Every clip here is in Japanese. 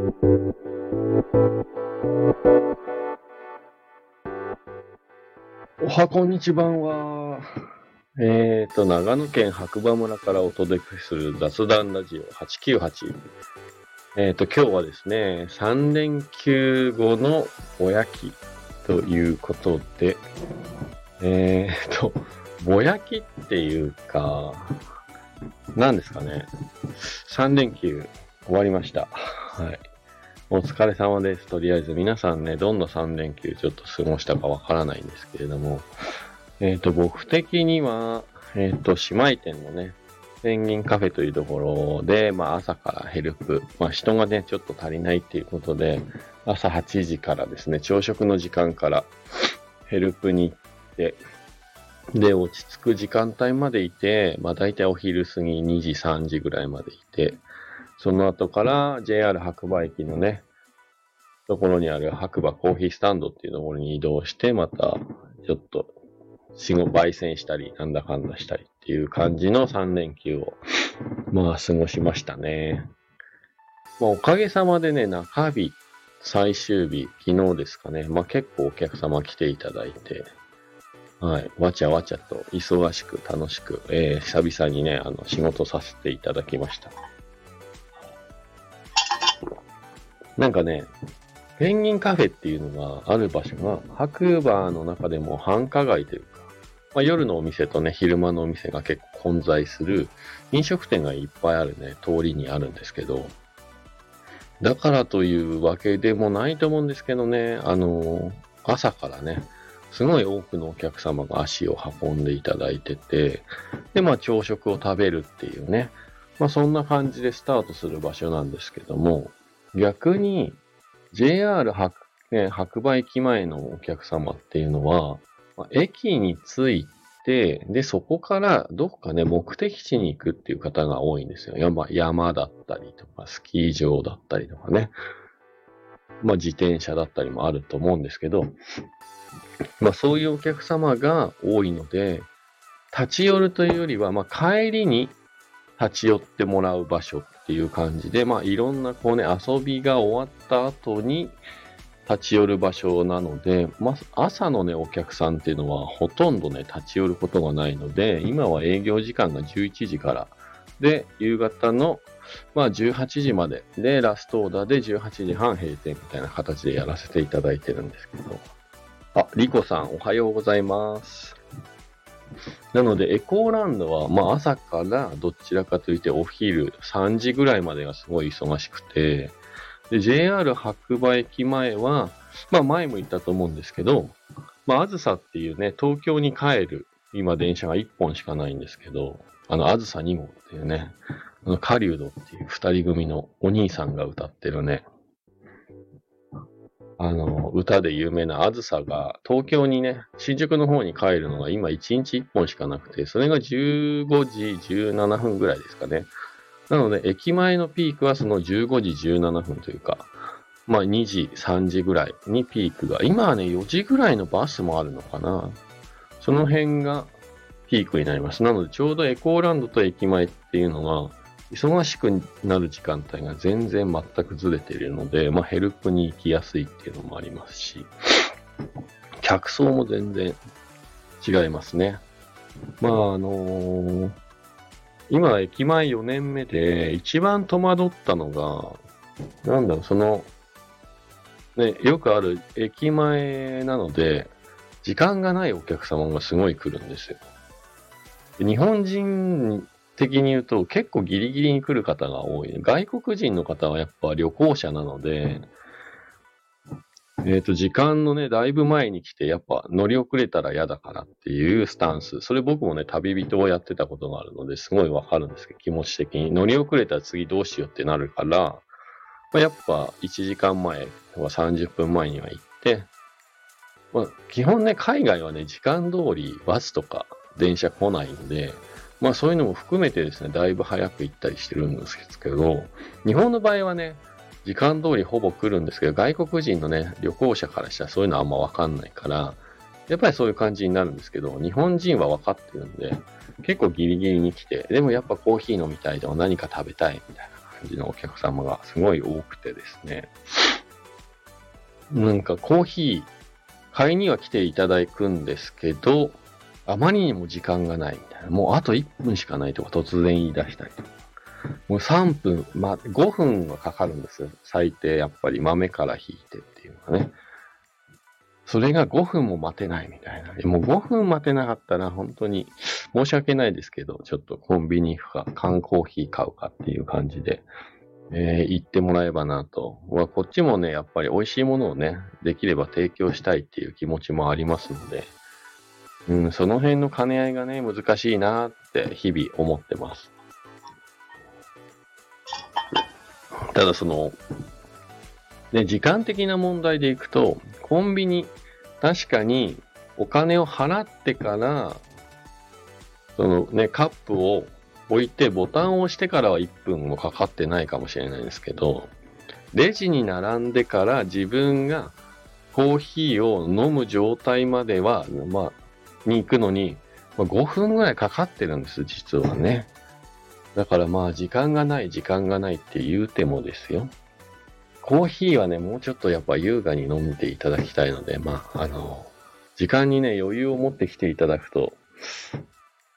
おはこんにちばんは。えっ、ー、と、長野県白馬村からお届けする雑談ラジオ898。えっ、ー、と、今日はですね、3連休後のぼやきということで、えっ、ー、と、ぼやきっていうか、何ですかね。3連休終わりました。はい。お疲れ様です。とりあえず皆さんね、どんな3連休ちょっと過ごしたかわからないんですけれども、えっ、ー、と、僕的には、えっ、ー、と、姉妹店のね、ペンギンカフェというところで、まあ朝からヘルプ、まあ人がね、ちょっと足りないっていうことで、朝8時からですね、朝食の時間からヘルプに行って、で、落ち着く時間帯までいて、まあ大体お昼過ぎ2時、3時ぐらいまでいて、その後から JR 白馬駅のね、ところにある白馬コーヒースタンドっていうところに移動して、またちょっと死後焙煎したり、なんだかんだしたりっていう感じの3連休を、まあ過ごしましたね。まあおかげさまでね、中日、最終日、昨日ですかね、まあ結構お客様来ていただいて、はい。わちゃわちゃと忙しく楽しく、えー、久々にね、あの、仕事させていただきました。なんかね、ペンギンカフェっていうのがある場所が、白馬の中でも繁華街というか、まあ、夜のお店とね、昼間のお店が結構混在する飲食店がいっぱいあるね、通りにあるんですけど、だからというわけでもないと思うんですけどね、あの朝からね、すごい多くのお客様が足を運んでいただいてて、で、まあ朝食を食べるっていうね、まあそんな感じでスタートする場所なんですけども、逆に JR 白,、ね、白馬駅前のお客様っていうのは、まあ、駅に着いて、で、そこからどっかね、目的地に行くっていう方が多いんですよ。山山だったりとか、スキー場だったりとかね。まあ自転車だったりもあると思うんですけど、まあそういうお客様が多いので、立ち寄るというよりは、まあ帰りに立ち寄ってもらう場所っていう感じで、まあいろんなこうね、遊びが終わった後に立ち寄る場所なので、まあ朝のね、お客さんっていうのはほとんどね、立ち寄ることがないので、今は営業時間が11時からで、夕方のまあ18時までで、ラストオーダーで18時半閉店みたいな形でやらせていただいてるんですけど。あ、リコさんおはようございます。なので、エコーランドは、まあ朝からどちらかというとお昼3時ぐらいまでがすごい忙しくて、で、JR 白馬駅前は、まあ前も言ったと思うんですけど、まああずさっていうね、東京に帰る、今電車が1本しかないんですけど、あの、あずさ2号っていうね、あの、狩人っていう二人組のお兄さんが歌ってるね、あの、歌で有名なあずさが、東京にね、新宿の方に帰るのが今1日1本しかなくて、それが15時17分ぐらいですかね。なので、駅前のピークはその15時17分というか、まあ2時、3時ぐらいにピークが、今はね、4時ぐらいのバスもあるのかな。その辺がピークになります。なので、ちょうどエコーランドと駅前っていうのが、忙しくなる時間帯が全然全くずれているので、まあ、ヘルプに行きやすいっていうのもありますし、客層も全然違いますね。まあ、あのー、今、駅前4年目で一番戸惑ったのが、なんだろう、その、ね、よくある駅前なので、時間がないお客様がすごい来るんですよ。日本人的に言うと結構ギリギリに来る方が多い。外国人の方はやっぱ旅行者なので、えっ、ー、と、時間のね、だいぶ前に来て、やっぱ乗り遅れたら嫌だからっていうスタンス。それ僕もね、旅人をやってたことがあるので、すごいわかるんですけど、気持ち的に。乗り遅れたら次どうしようってなるから、まあ、やっぱ1時間前とか30分前には行って、まあ、基本ね、海外はね、時間通りバスとか電車来ないんで、まあそういうのも含めてですね、だいぶ早く行ったりしてるんですけど、日本の場合はね、時間通りほぼ来るんですけど、外国人のね、旅行者からしたらそういうのはあんまわかんないから、やっぱりそういう感じになるんですけど、日本人は分かってるんで、結構ギリギリに来て、でもやっぱコーヒー飲みたいとか何か食べたいみたいな感じのお客様がすごい多くてですね。なんかコーヒー、買いには来ていただくんですけど、あまりにも時間がないみたいな。もうあと1分しかないとか突然言い出したりとか。もう3分、まあ、5分はかかるんですよ。最低、やっぱり豆から引いてっていうのがね。それが5分も待てないみたいな。もう5分待てなかったら本当に申し訳ないですけど、ちょっとコンビニ行くか、缶コーヒー買うかっていう感じで、えー、行ってもらえばなと。こっちもね、やっぱり美味しいものをね、できれば提供したいっていう気持ちもありますので、うん、その辺の兼ね合いがね、難しいなって日々思ってます。ただその、ね、時間的な問題でいくと、コンビニ、確かにお金を払ってから、そのね、カップを置いてボタンを押してからは1分もかかってないかもしれないですけど、レジに並んでから自分がコーヒーを飲む状態までは、まあ、に行くのに、まあ、5分ぐらいかかってるんです、実はね。だからまあ、時間がない、時間がないって言うてもですよ。コーヒーはね、もうちょっとやっぱ優雅に飲んでいただきたいので、まあ、あの、時間にね、余裕を持ってきていただくと、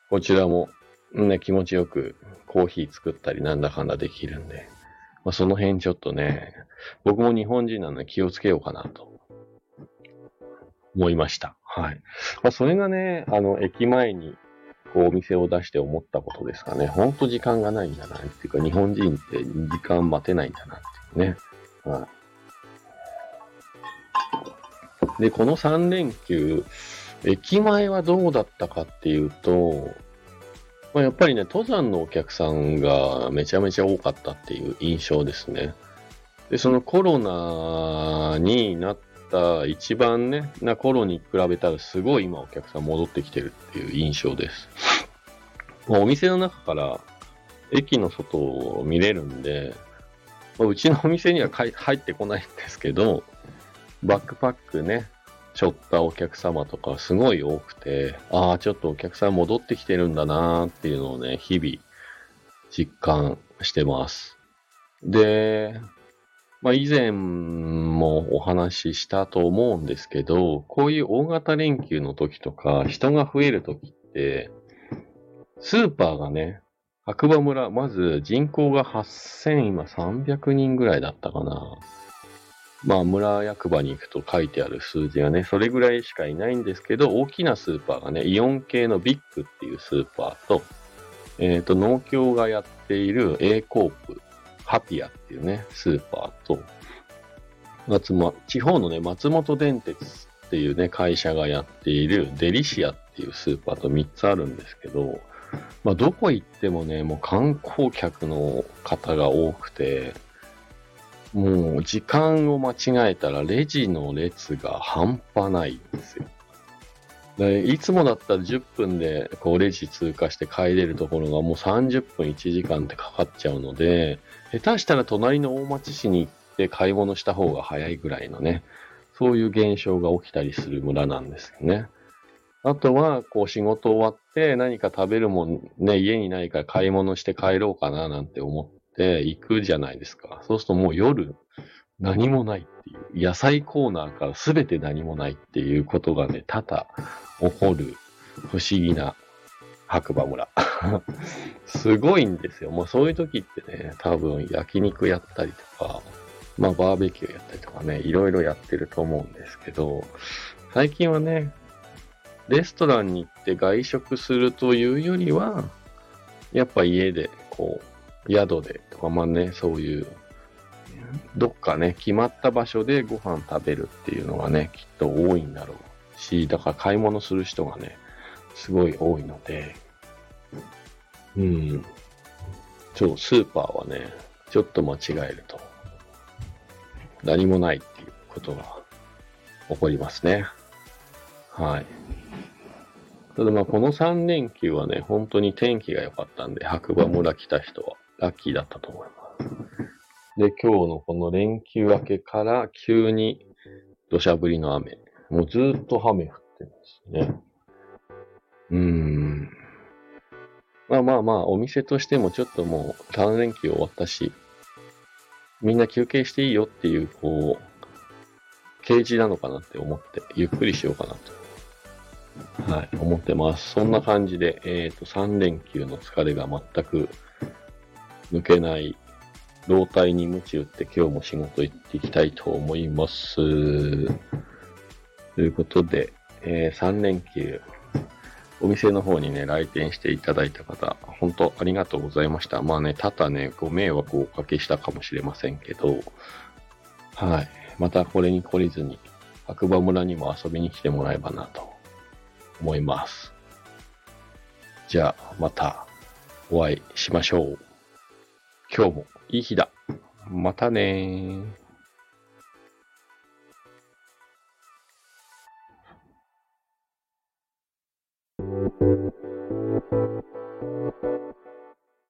こちらも、ね、気持ちよくコーヒー作ったりなんだかんだできるんで、まあ、その辺ちょっとね、僕も日本人なので気をつけようかなと思いました。はい。まあ、それがね、あの、駅前にこうお店を出して思ったことですかね。ほんと時間がないんだなっていうか、日本人って時間待てないんだなっていうね。はい。で、この3連休、駅前はどうだったかっていうと、まあ、やっぱりね、登山のお客さんがめちゃめちゃ多かったっていう印象ですね。で、そのコロナになった一番ね、な頃に比べたらすごい今お客さん戻ってきてるっていう印象です。もうお店の中から駅の外を見れるんで、まうちのお店には入ってこないんですけど、バックパックね、しょったお客様とかすごい多くて、ああ、ちょっとお客さん戻ってきてるんだなーっていうのをね、日々実感してます。で、まあ以前もお話ししたと思うんですけど、こういう大型連休の時とか人が増える時って、スーパーがね、白馬村、まず人口が8000、今300人ぐらいだったかな。まあ、村役場に行くと書いてある数字がね、それぐらいしかいないんですけど、大きなスーパーがね、イオン系のビッグっていうスーパーと、えっ、ー、と、農協がやっている A コープ、ハピアっていうね、スーパーと、松ま、地方のね、松本電鉄っていうね、会社がやっているデリシアっていうスーパーと3つあるんですけど、まあ、どこ行ってもね、もう観光客の方が多くて、もう時間を間違えたらレジの列が半端ないんですよ。でいつもだったら10分でこうレジ通過して帰れるところがもう30分1時間ってかかっちゃうので、下手したら隣の大町市に行って買い物した方が早いぐらいのね、そういう現象が起きたりする村なんですよね。あとは、こう仕事終わって何か食べるもんね、家にないから買い物して帰ろうかななんて思って行くじゃないですか。そうするともう夜何もないっていう、野菜コーナーから全て何もないっていうことがね、多々起こる不思議な白馬村。すごいんですよ。もうそういう時ってね、多分焼肉やったりとか、まあバーベキューやったりとかね、いろいろやってると思うんですけど、最近はね、レストランに行って外食するというよりは、やっぱ家で、こう、宿でとか、まあね、そういう、どっかね、決まった場所でご飯食べるっていうのがね、きっと多いんだろうし、だから買い物する人がね、すごい多いので、うん。そう、スーパーはね、ちょっと間違えると、何もないっていうことが起こりますね。はい。ただまあこの3連休はね、本当に天気が良かったんで、白馬村来た人はラッキーだったと思います。で、今日のこの連休明けから急に土砂降りの雨。もうずっと雨降ってるんですね。うーん。まあまあまあ、お店としてもちょっともう3連休終わったし、みんな休憩していいよっていう、こう、啓示なのかなって思って、ゆっくりしようかなと、はい、思ってます。そんな感じで、えっ、ー、と、3連休の疲れが全く抜けない老体に鞭打って今日も仕事行っていきたいと思います。ということで、えー、3連休、お店の方にね、来店していただいた方、本当ありがとうございました。まあね、ただね、ご迷惑をおかけしたかもしれませんけど、はい。またこれに懲りずに、白馬村にも遊びに来てもらえばなと思います。じゃあ、またお会いしましょう。今日もいい日だ。またねー。